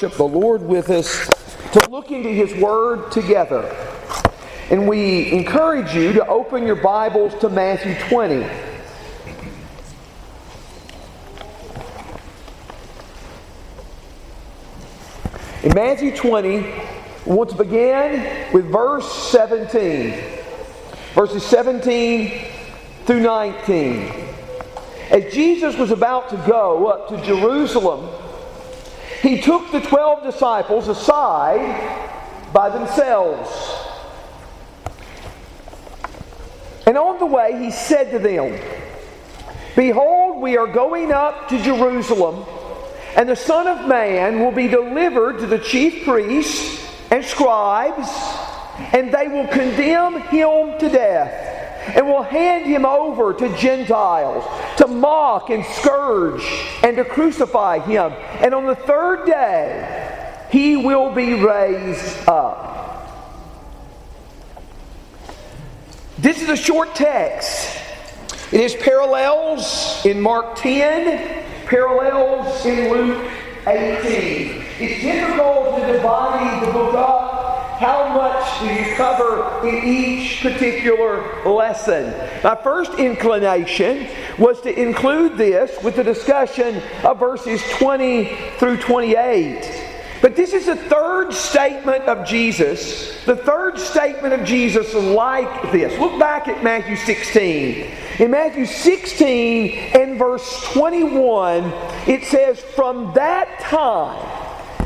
worship the Lord with us to look into His Word together. And we encourage you to open your Bibles to Matthew 20. In Matthew 20, we want to begin with verse 17. Verses 17 through 19. As Jesus was about to go up to Jerusalem, he took the twelve disciples aside by themselves. And on the way, he said to them, Behold, we are going up to Jerusalem, and the Son of Man will be delivered to the chief priests and scribes, and they will condemn him to death and will hand him over to Gentiles to mock and scourge and to crucify him. And on the third day, he will be raised up. This is a short text. It has parallels in Mark 10, parallels in Luke 18. It's difficult to divide the book up how much do you cover in each particular lesson? My first inclination was to include this with the discussion of verses 20 through 28. But this is the third statement of Jesus, the third statement of Jesus like this. Look back at Matthew 16. In Matthew 16 and verse 21, it says, From that time,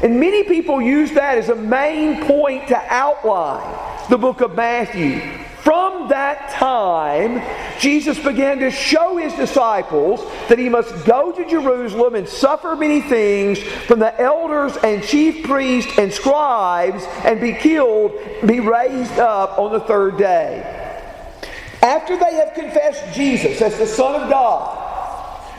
and many people use that as a main point to outline the book of Matthew. From that time, Jesus began to show his disciples that he must go to Jerusalem and suffer many things from the elders and chief priests and scribes and be killed, be raised up on the third day. After they have confessed Jesus as the Son of God,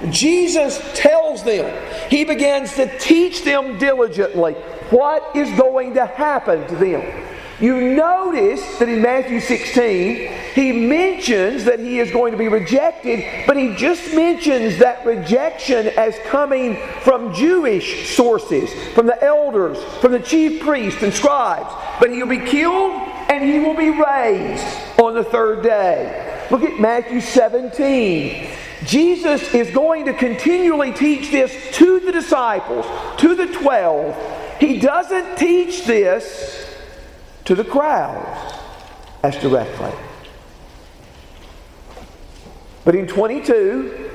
Jesus tells them, he begins to teach them diligently what is going to happen to them. You notice that in Matthew 16, he mentions that he is going to be rejected, but he just mentions that rejection as coming from Jewish sources, from the elders, from the chief priests and scribes. But he'll be killed and he will be raised on the third day. Look at Matthew 17. Jesus is going to continually teach this to the disciples, to the twelve. He doesn't teach this to the crowds as directly. But in 22,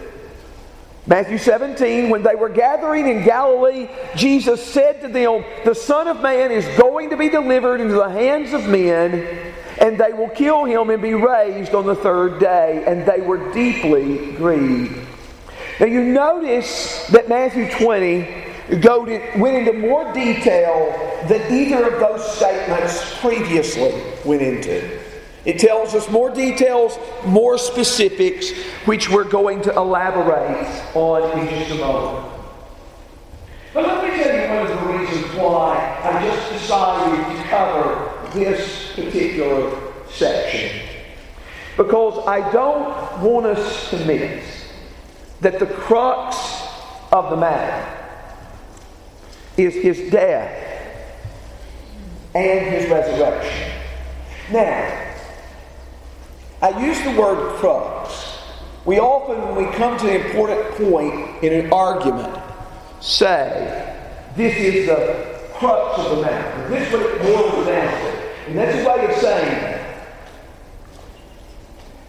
Matthew 17, when they were gathering in Galilee, Jesus said to them, The Son of Man is going to be delivered into the hands of men and they will kill him and be raised on the third day. And they were deeply grieved. Now you notice that Matthew 20 went into more detail than either of those statements previously went into. It tells us more details, more specifics, which we're going to elaborate on in just a moment. But let me tell you one of the reasons why I just decided to cover this particular section. Because I don't want us to miss that the crux of the matter is his death and his resurrection. Now, I use the word crux. We often, when we come to an important point in an argument, say, this is the crux of the matter. This is what it boils down to. And that's a way of saying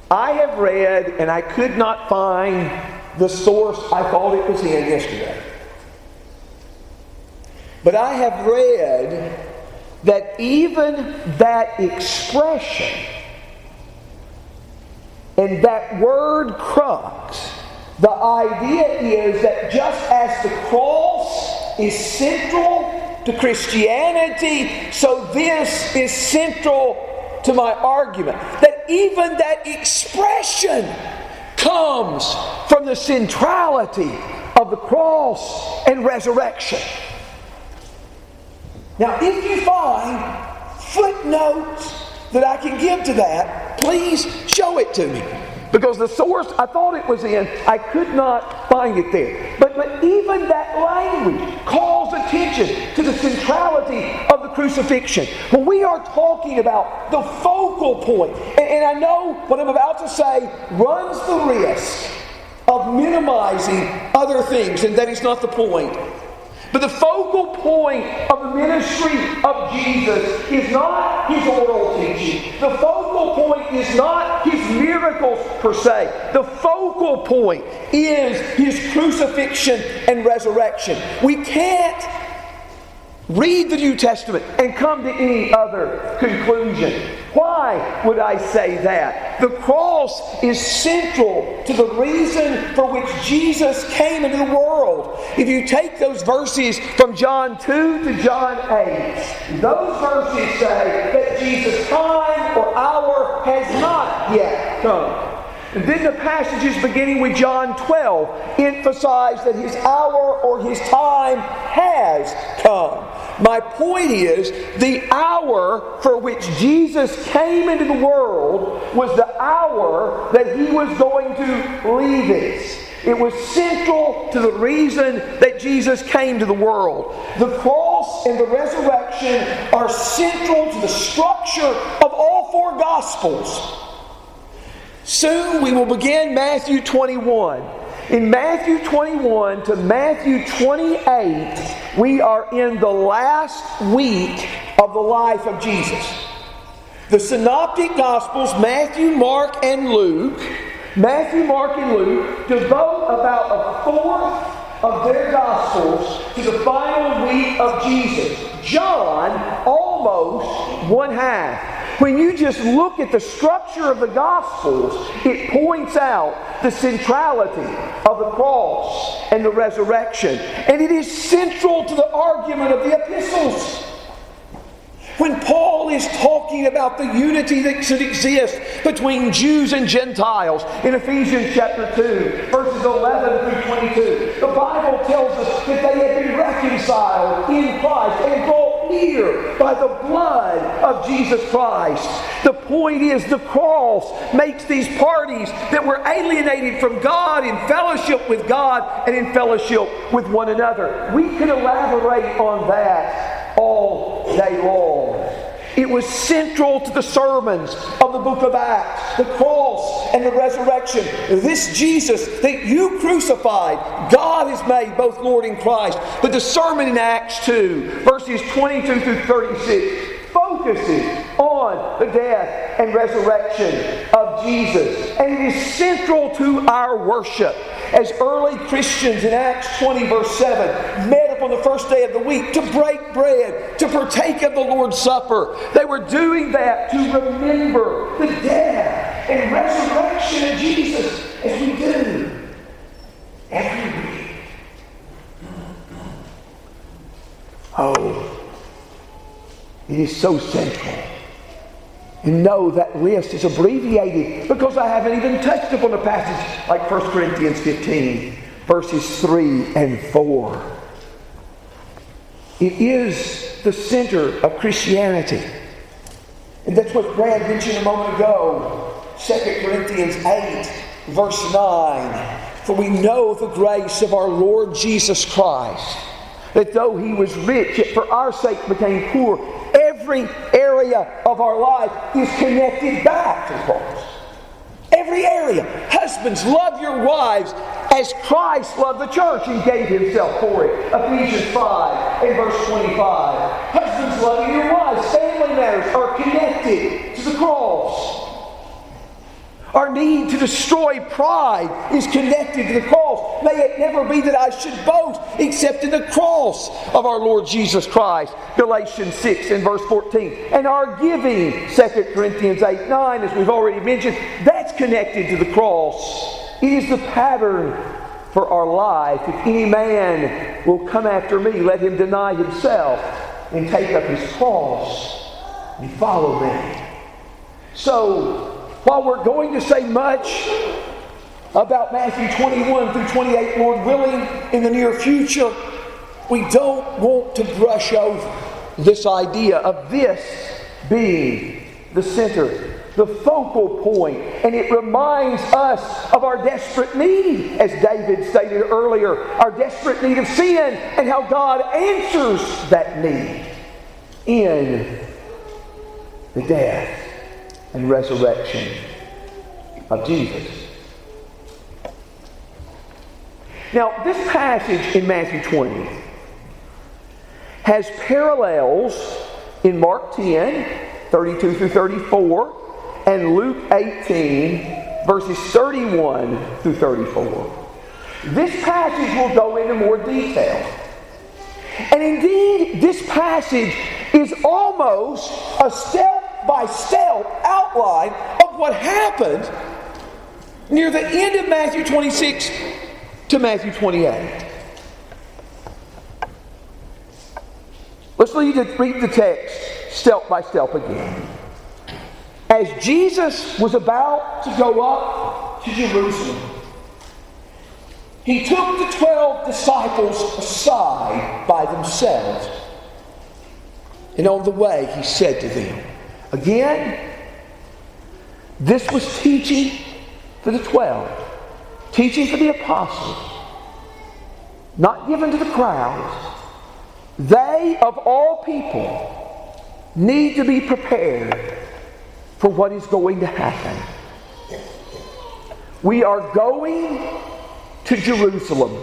I have read and I could not find the source I thought it was in yesterday. But I have read that even that expression and that word crux, the idea is that just as the cross is central to Christianity, so this is central to my argument. That even that expression comes from the centrality of the cross and resurrection. Now, if you find footnotes that I can give to that, please show it to me. Because the source I thought it was in, I could not find it there. But, but even that language calls attention to the centrality of the crucifixion. When we are talking about the focal point, and, and I know what I'm about to say runs the risk of minimizing other things, and that is not the point. But the focal point of the ministry of Jesus is not his oral teaching. The focal point is not his miracles per se. The focal point is his crucifixion and resurrection. We can't read the New Testament and come to any other conclusion. Why would I say that? The cross is central to the reason for which Jesus came into the world. If you take those verses from John 2 to John 8, those verses say that Jesus' time or hour has not yet come. And then the passages beginning with John 12 emphasize that his hour or his time has come. My point is, the hour for which Jesus came into the world was the hour that he was going to leave it. It was central to the reason that Jesus came to the world. The cross and the resurrection are central to the structure of all four Gospels. Soon we will begin Matthew 21. In Matthew 21 to Matthew 28, we are in the last week of the life of Jesus. The Synoptic Gospels, Matthew, Mark, and Luke, Matthew, Mark, and Luke devote about a fourth of their Gospels to the final week of Jesus. John, almost one half. When you just look at the structure of the Gospels, it points out the centrality of the cross and the resurrection. And it is central to the argument of the epistles. When Paul is talking about the unity that should exist between Jews and Gentiles in Ephesians chapter 2, verses 11 through 22, the Bible tells us that they have been reconciled in Christ and brought near by the blood of Jesus Christ. The point is, the cross makes these parties that were alienated from God in fellowship with God and in fellowship with one another. We could elaborate on that all day long. It was central to the sermons of the book of Acts, the cross and the resurrection. This Jesus that you crucified, God has made both Lord and Christ. But the sermon in Acts 2, verses 22 through 36, focuses on the death and resurrection Jesus. And it is central to our worship. As early Christians in Acts 20, verse 7, met up on the first day of the week to break bread, to partake of the Lord's Supper, they were doing that to remember the death and resurrection of Jesus as we do every week. Oh, it is so central. And know that list is abbreviated because I haven't even touched upon a passage like 1 Corinthians 15, verses 3 and 4. It is the center of Christianity. And that's what Brad mentioned a moment ago. 2 Corinthians 8, verse 9. For we know the grace of our Lord Jesus Christ, that though he was rich, yet for our sake became poor every area of our life is connected back to the cross. Every area. Husbands, love your wives as Christ loved the church and gave himself for it. Ephesians 5 and verse 25. Husbands, loving your wives. Family matters are connected to the cross. Our need to destroy pride is connected to the cross. May it never be that I should boast except in the cross of our Lord Jesus Christ. Galatians 6 and verse 14. And our giving, 2 Corinthians 8 9, as we've already mentioned, that's connected to the cross. It is the pattern for our life. If any man will come after me, let him deny himself and take up his cross and follow me. So, while we're going to say much about Matthew 21 through 28, Lord willing, in the near future, we don't want to brush over this idea of this being the center, the focal point, and it reminds us of our desperate need, as David stated earlier, our desperate need of sin, and how God answers that need in the death and resurrection of Jesus. Now, this passage in Matthew 20 has parallels in Mark 10, 32 through 34, and Luke 18, verses 31 through 34. This passage will go into more detail. And indeed, this passage is almost a step by step outline of what happened near the end of Matthew 26 to Matthew 28. Let's read the, read the text step by step again. As Jesus was about to go up to Jerusalem, he took the twelve disciples aside by themselves. And on the way, he said to them, Again, this was teaching for the twelve, teaching for the apostles, not given to the crowds. They, of all people, need to be prepared for what is going to happen. We are going to Jerusalem.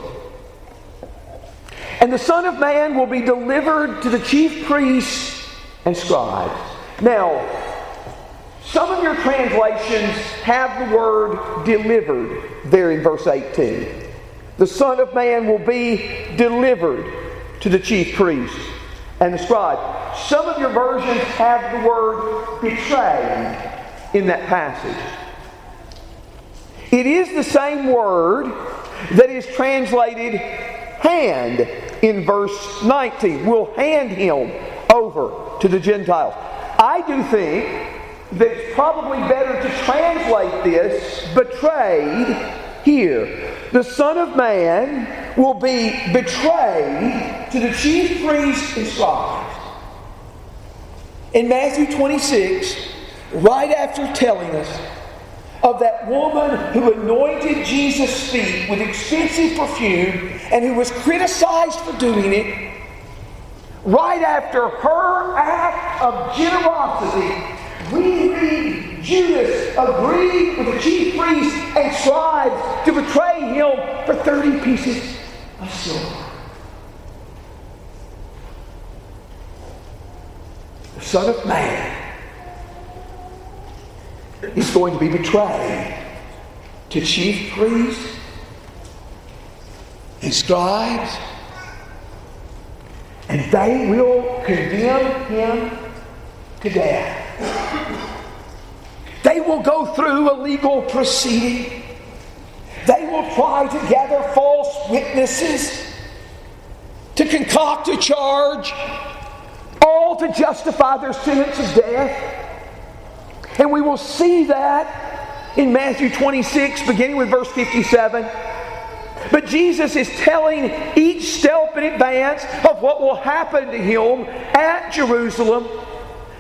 And the Son of Man will be delivered to the chief priests and scribes. Now, some of your translations have the word delivered there in verse 18. The Son of Man will be delivered to the chief priests and the scribe. Some of your versions have the word betrayed in that passage. It is the same word that is translated hand in verse 19. We'll hand him over to the Gentiles. I do think that it's probably better to translate this betrayed here. The Son of Man will be betrayed to the chief priests and scribes. In Matthew 26, right after telling us of that woman who anointed Jesus' feet with expensive perfume and who was criticized for doing it, right after her act of generosity, we read Judas agreed with the chief priests and scribes to betray him for 30 pieces of silver. The Son of Man is going to be betrayed to chief priests and scribes, and they will condemn him to death. They will go through a legal proceeding. They will try to gather false witnesses to concoct a charge, all to justify their sentence of death. And we will see that in Matthew 26, beginning with verse 57. But Jesus is telling each step in advance of what will happen to him at Jerusalem.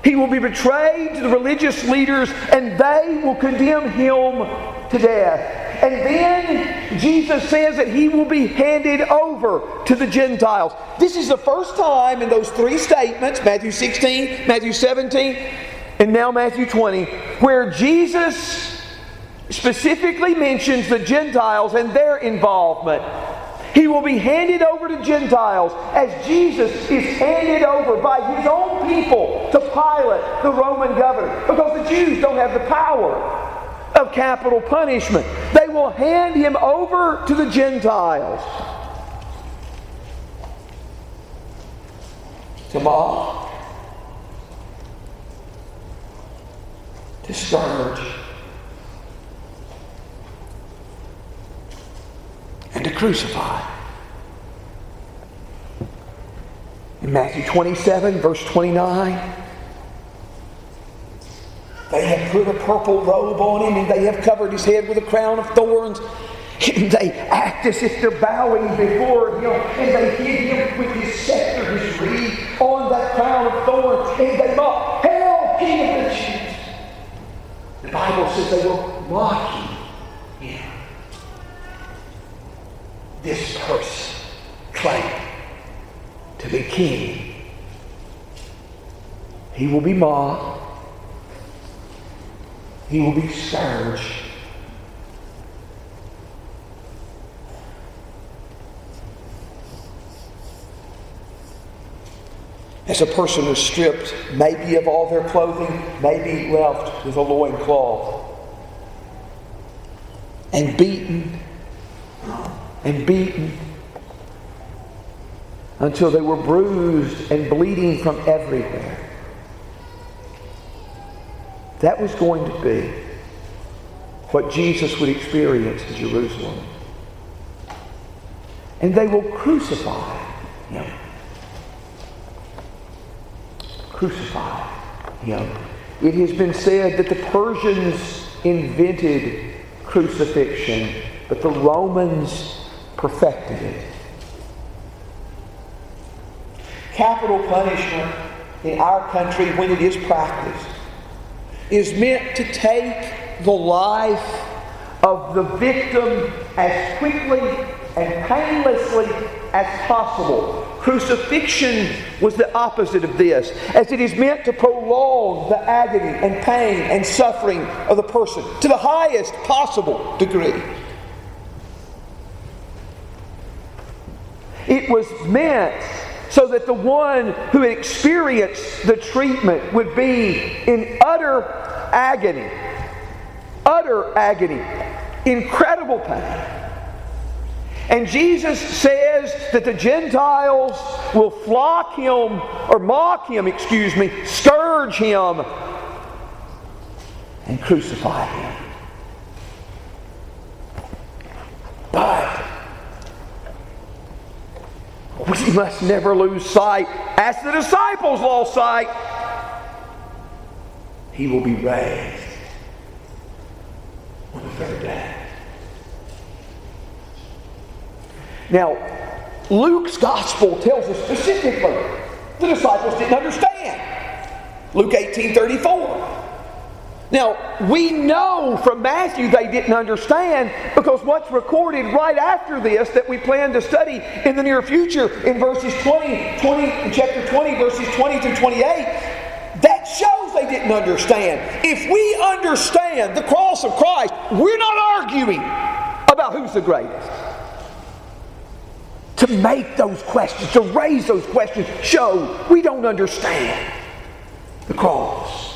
He will be betrayed to the religious leaders, and they will condemn him to death. And then Jesus says that he will be handed over to the Gentiles. This is the first time in those three statements Matthew 16, Matthew 17, and now Matthew 20, where Jesus specifically mentions the Gentiles and their involvement. He will be handed over to Gentiles as Jesus is handed over by his own people to Pilate, the Roman governor, because the Jews don't have the power of capital punishment. They will hand him over to the Gentiles. To mock, to scourge, crucify. In Matthew 27, verse 29, they have put a purple robe on him and they have covered his head with a crown of thorns. And they act as if they're bowing before him, and they hit him with his scepter, his reed, on that crown of thorns, and they mock, Hail, King of the Jews! The Bible says they were mocking him. This person claim to be king. He will be mocked. He will be scourged. As a person is stripped, maybe of all their clothing, maybe left with a loincloth, and beaten and beaten until they were bruised and bleeding from everywhere. That was going to be what Jesus would experience in Jerusalem. And they will crucify him. Crucify him. It has been said that the Persians invented crucifixion, but the Romans perfected it. Capital punishment in our country, when it is practiced, is meant to take the life of the victim as quickly and painlessly as possible. Crucifixion was the opposite of this, as it is meant to prolong the agony and pain and suffering of the person to the highest possible degree. It was meant so that the one who experienced the treatment would be in utter agony, utter agony, incredible pain. And Jesus says that the Gentiles will flock him, or mock him, excuse me, scourge him, and crucify him. But we must never lose sight, as the disciples lost sight. He will be raised on the third day. Now, Luke's gospel tells us specifically the disciples didn't understand. Luke 18 34. Now, we know from Matthew they didn't understand because what's recorded right after this that we plan to study in the near future in verses 20, 20 chapter 20, verses 20 through 28, that shows they didn't understand. If we understand the cross of Christ, we're not arguing about who's the greatest. To make those questions, to raise those questions, show we don't understand the cross.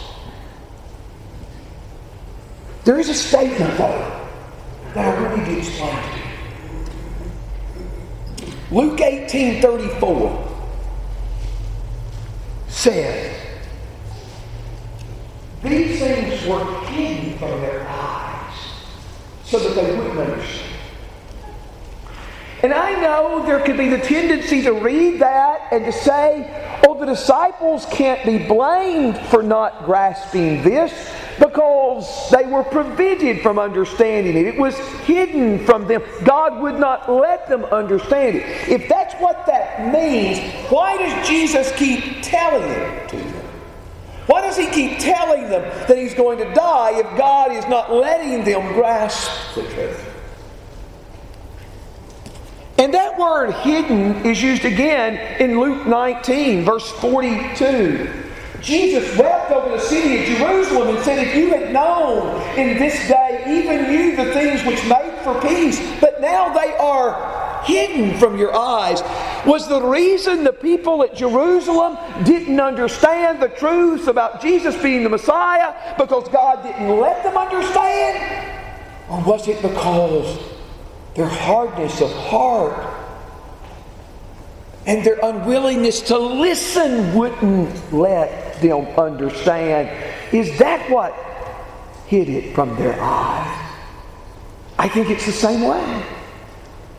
There is a statement, though, that I really need to explain to you. Luke 18 34 says, These things were hidden from their eyes so that they wouldn't understand. And I know there could be the tendency to read that and to say, oh, the disciples can't be blamed for not grasping this because they were prevented from understanding it. It was hidden from them. God would not let them understand it. If that's what that means, why does Jesus keep telling it to them? Why does he keep telling them that he's going to die if God is not letting them grasp the truth? And that word hidden is used again in Luke 19, verse 42. Jesus wept over the city of Jerusalem and said, If you had known in this day, even you, the things which make for peace, but now they are hidden from your eyes. Was the reason the people at Jerusalem didn't understand the truth about Jesus being the Messiah because God didn't let them understand? Or was it because their hardness of heart and their unwillingness to listen wouldn't let them understand. Is that what hid it from their eyes? I think it's the same way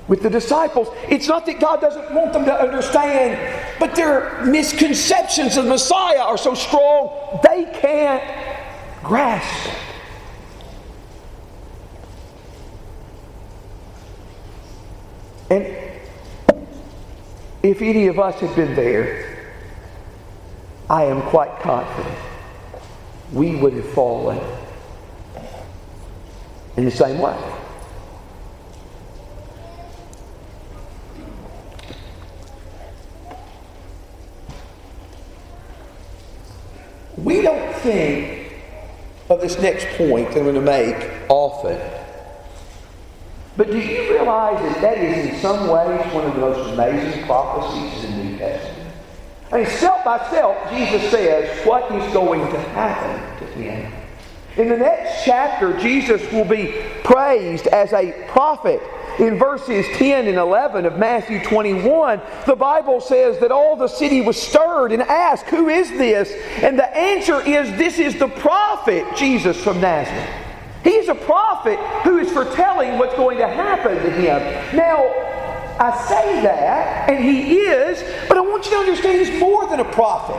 with the disciples. It's not that God doesn't want them to understand, but their misconceptions of Messiah are so strong they can't grasp it. And if any of us had been there, I am quite confident we would have fallen in the same way. We don't think of this next point that I'm going to make often. But do you realize that that is in some ways one of the most amazing prophecies in the New Testament? Mean, step by step, Jesus says what is going to happen to him. In the next chapter, Jesus will be praised as a prophet in verses 10 and 11 of Matthew 21, the Bible says that all the city was stirred and asked, Who is this? And the answer is, This is the prophet Jesus from Nazareth. He's a prophet who is foretelling what's going to happen to him. Now, I say that, and he is, but I want you to understand he's more than a prophet.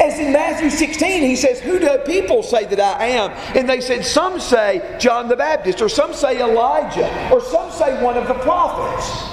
As in Matthew 16, he says, Who do people say that I am? And they said, Some say John the Baptist, or some say Elijah, or some say one of the prophets.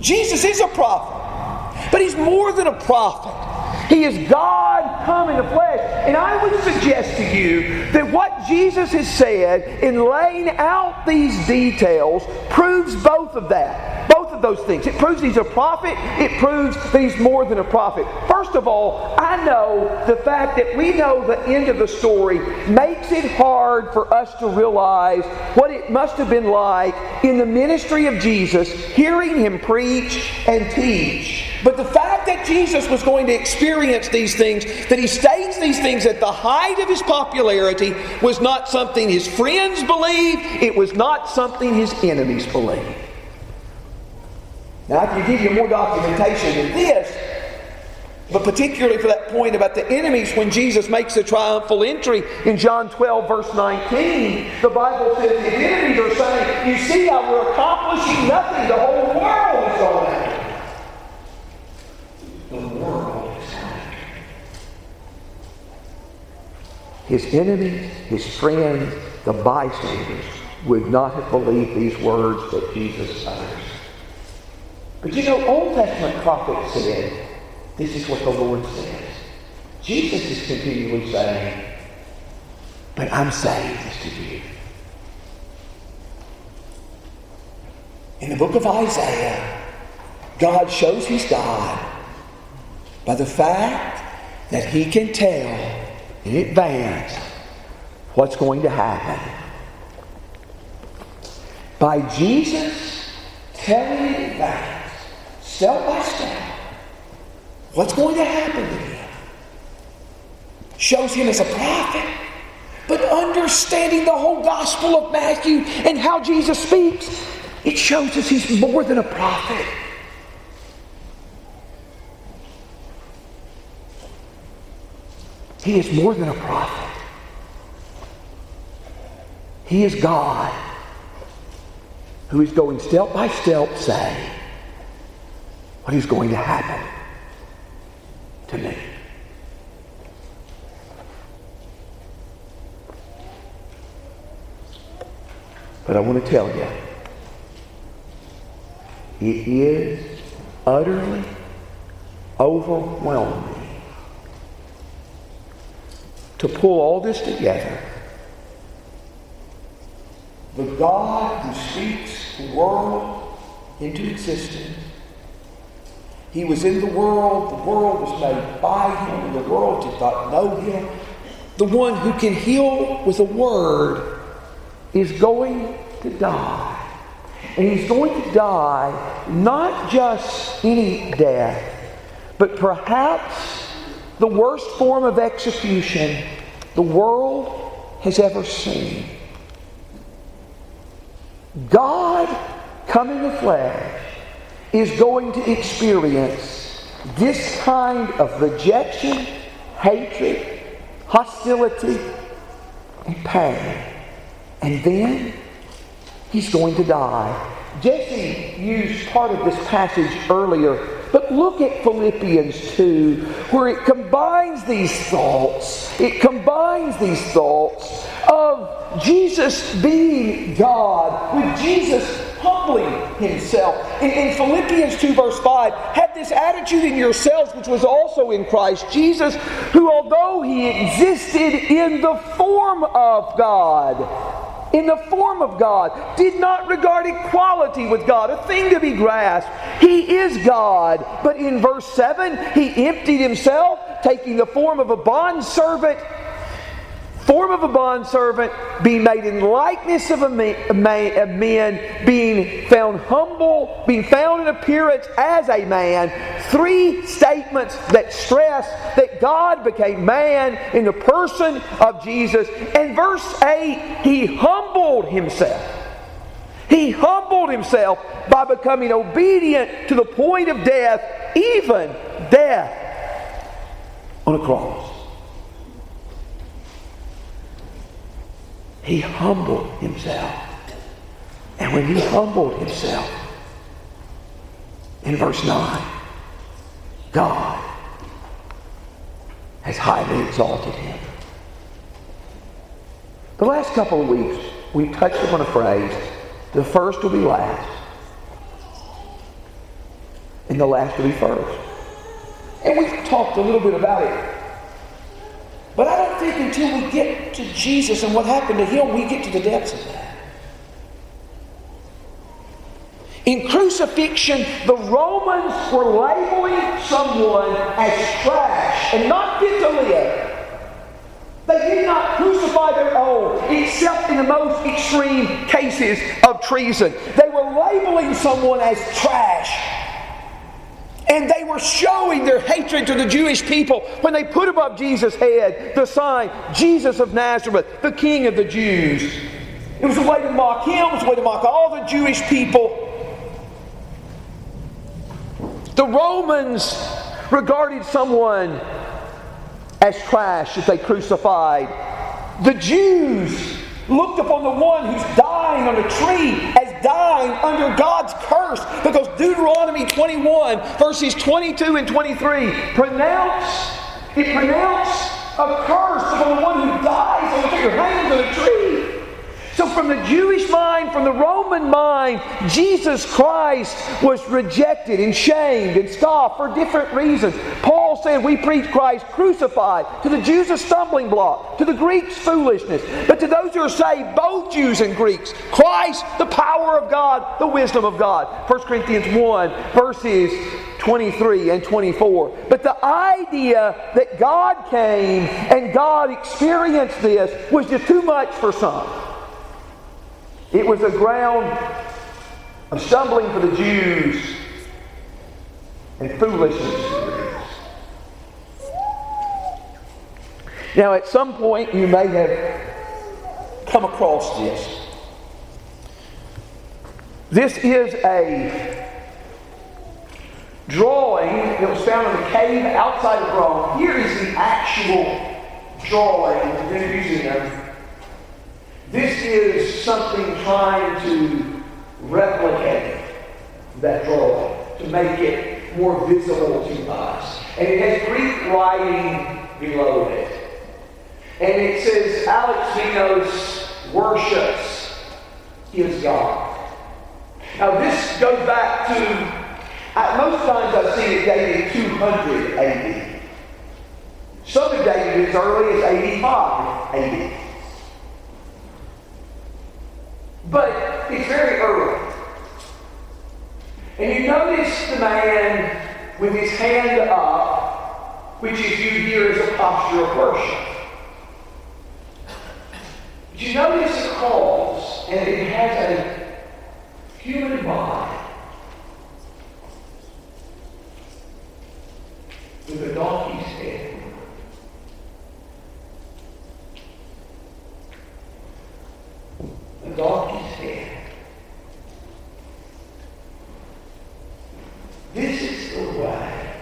Jesus is a prophet, but he's more than a prophet. He is God come in the flesh. And I would suggest to you that what Jesus has said in laying out these details proves both of that. Of those things. It proves he's a prophet, it proves that he's more than a prophet. First of all, I know the fact that we know the end of the story makes it hard for us to realize what it must have been like in the ministry of Jesus, hearing him preach and teach. But the fact that Jesus was going to experience these things, that he states these things at the height of his popularity, was not something his friends believed, it was not something his enemies believed. Now, I can give you more documentation than this, but particularly for that point about the enemies, when Jesus makes a triumphal entry in John 12, verse 19, the Bible says the enemies are saying, You see how we're accomplishing nothing. The whole world is going after The world is after His enemies, his friends, the bystanders would not have believed these words that Jesus utters. But you know, Old Testament prophets said, this is what the Lord says. Jesus is continually saying, but I'm saying this to you. In the book of Isaiah, God shows he's God by the fact that he can tell in advance what's going to happen. By Jesus telling in advance step by step, what's going to happen to him. Shows him as a prophet, but understanding the whole gospel of Matthew and how Jesus speaks, it shows us he's more than a prophet. He is more than a prophet. He is God who is going step by step saying, what is going to happen to me. But I want to tell you, it is utterly overwhelming to pull all this together. The God who speaks the world into existence he was in the world, the world was made by him, and the world did not know him. The one who can heal with a word is going to die. And he's going to die not just any death, but perhaps the worst form of execution the world has ever seen. God come in the flesh is going to experience this kind of rejection, hatred, hostility, and pain. And then he's going to die. Jesse used part of this passage earlier but look at Philippians 2, where it combines these thoughts. It combines these thoughts of Jesus being God with Jesus humbling himself. In, in, Philippians 2, verse 5, had this attitude in yourselves, which was also in Christ Jesus, who, although he existed in the form of God, in the form of God, did not regard equality with God a thing to be grasped. He is God. But in verse 7, he emptied himself, taking the form of a bondservant form of a bondservant, being made in likeness of a man, being found humble, being found in appearance as a man. Three statements that stress that God became man in the person of Jesus. And verse 8, he humbled himself. He humbled himself by becoming obedient to the point of death, even death on a cross. He humbled himself. And when he humbled himself, in verse 9, God has highly exalted him. The last couple of weeks, we touched upon a phrase the first will be last, and the last will be first. And we've talked a little bit about it but I don't think until we get to Jesus and what happened to him, we get to the depths of that. In crucifixion, the Romans were labeling someone as trash and not fit to live. They did not crucify their own, except in the most extreme cases of treason. They were labeling someone as trash and they were showing their hatred to the Jewish people when they put above Jesus' head the sign, Jesus of Nazareth, the King of the Jews. It was a way to mock him, it was a way to mock all the Jewish people. The Romans regarded someone as trash if they crucified. The Jews looked upon the one who's dying on a tree as dying under God's curse because Deuteronomy 21 verses 22 and 23 pronounce it pronounce a curse upon the one who dies on the tree on a tree. So, from the Jewish mind, from the Roman mind, Jesus Christ was rejected and shamed and scoffed for different reasons. Paul said, We preach Christ crucified. To the Jews, a stumbling block. To the Greeks, foolishness. But to those who are saved, both Jews and Greeks, Christ, the power of God, the wisdom of God. 1 Corinthians 1, verses 23 and 24. But the idea that God came and God experienced this was just too much for some. It was a ground of stumbling for the Jews and foolishness for the Greeks. Now, at some point, you may have come across this. This is a drawing that was found in a cave outside of Rome. Here is the actual drawing in the museum this is something trying to replicate that drawing, to make it more visible to us. And it has Greek writing below it. And it says Alexamenos worships his God. Now this goes back to, uh, most times I've seen it dated 200 AD. Some have dated as early as 85 AD. But it's very early. And you notice the man with his hand up, which is viewed here as a posture of worship. But you notice the cross, and it has a human body with a donkey's head. A donkey's head. This is the way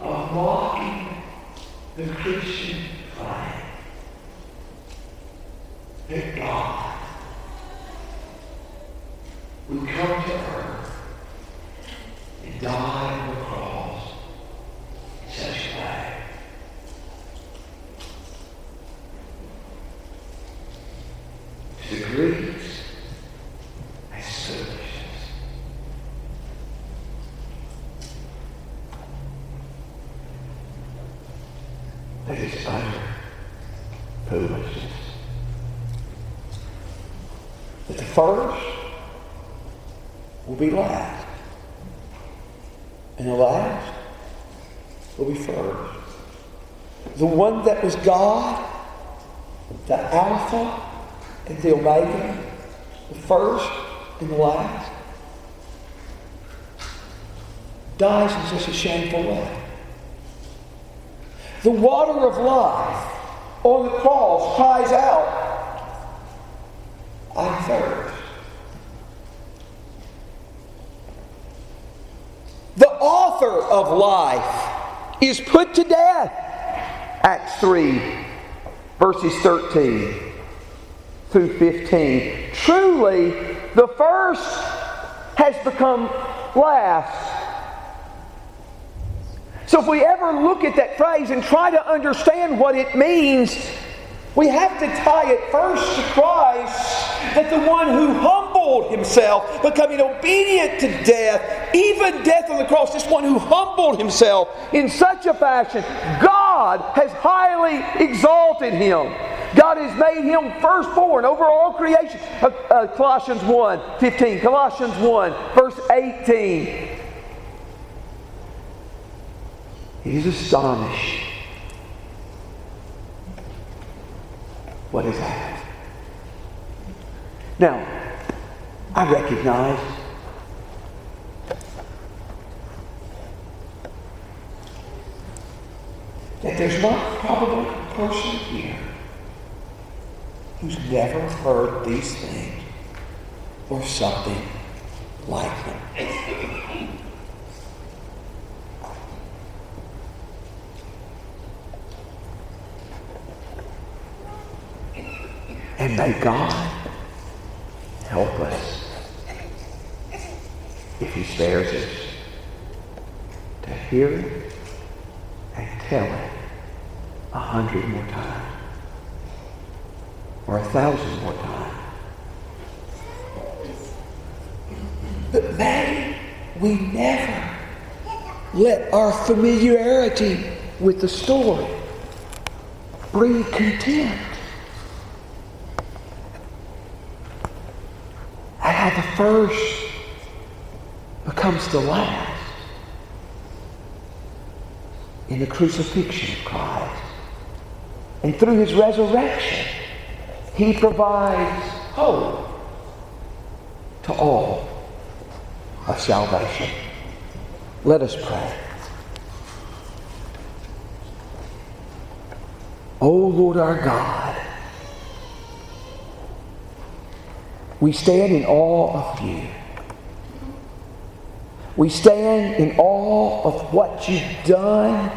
of mocking the Christian flag. That God would come to earth and die on the cross in such a way degrees and foolishness. That is utter foolishness. that the first will be last, and the last will be first. The one that was God, the Alpha and the Omega, the first and the last, dies in such a shameful way. The water of life on the cross cries out, I thirst. The author of life is put to death. Acts 3, verses 13 through 15. Truly, the first has become last. So if we ever look at that phrase and try to understand what it means, we have to tie it first to Christ, that the one who humbled himself, becoming obedient to death, even death on the cross, this one who humbled himself in such a fashion, God has highly exalted him. God has made him firstborn over all creation. Uh, uh, Colossians 1 15, Colossians 1, verse 18. He's astonished. What is that? Now, I recognize that there's not probably a person here who's never heard these things or something like them. And may God help us, spares us, to hear it and tell it a hundred more times or a thousand more times. But may we never let our familiarity with the story breed contempt. How the first becomes to last in the crucifixion of Christ. And through his resurrection, he provides hope to all of salvation. Let us pray. O oh Lord our God, we stand in awe of you. We stand in awe of what you've done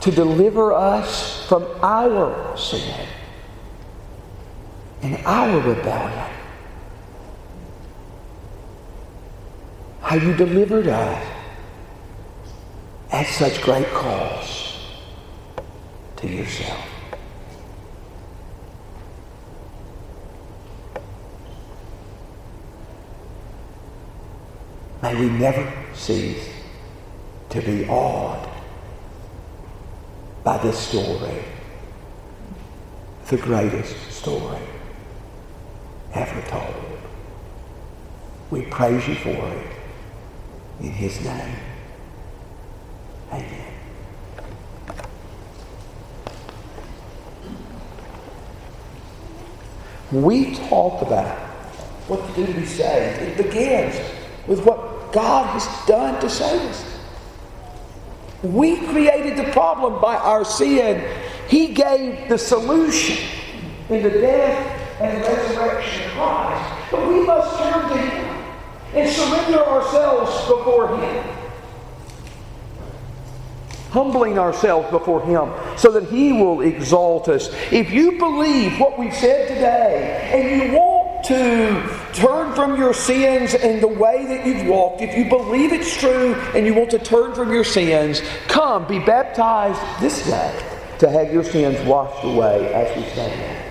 to deliver us from our sin and our rebellion. How you delivered us at such great cost to yourself. May we never cease to be awed by this story, the greatest story ever told. We praise you for it in his name. Amen. We talk about what do be saved. It begins with what God has done to save us. We created the problem by our sin. He gave the solution in the death and resurrection of Christ. But we must turn to Him and surrender ourselves before Him. Humbling ourselves before Him so that He will exalt us. If you believe what we've said today and you want to turn from your sins and the way that you've walked, if you believe it's true and you want to turn from your sins, come be baptized this day to have your sins washed away as we stand.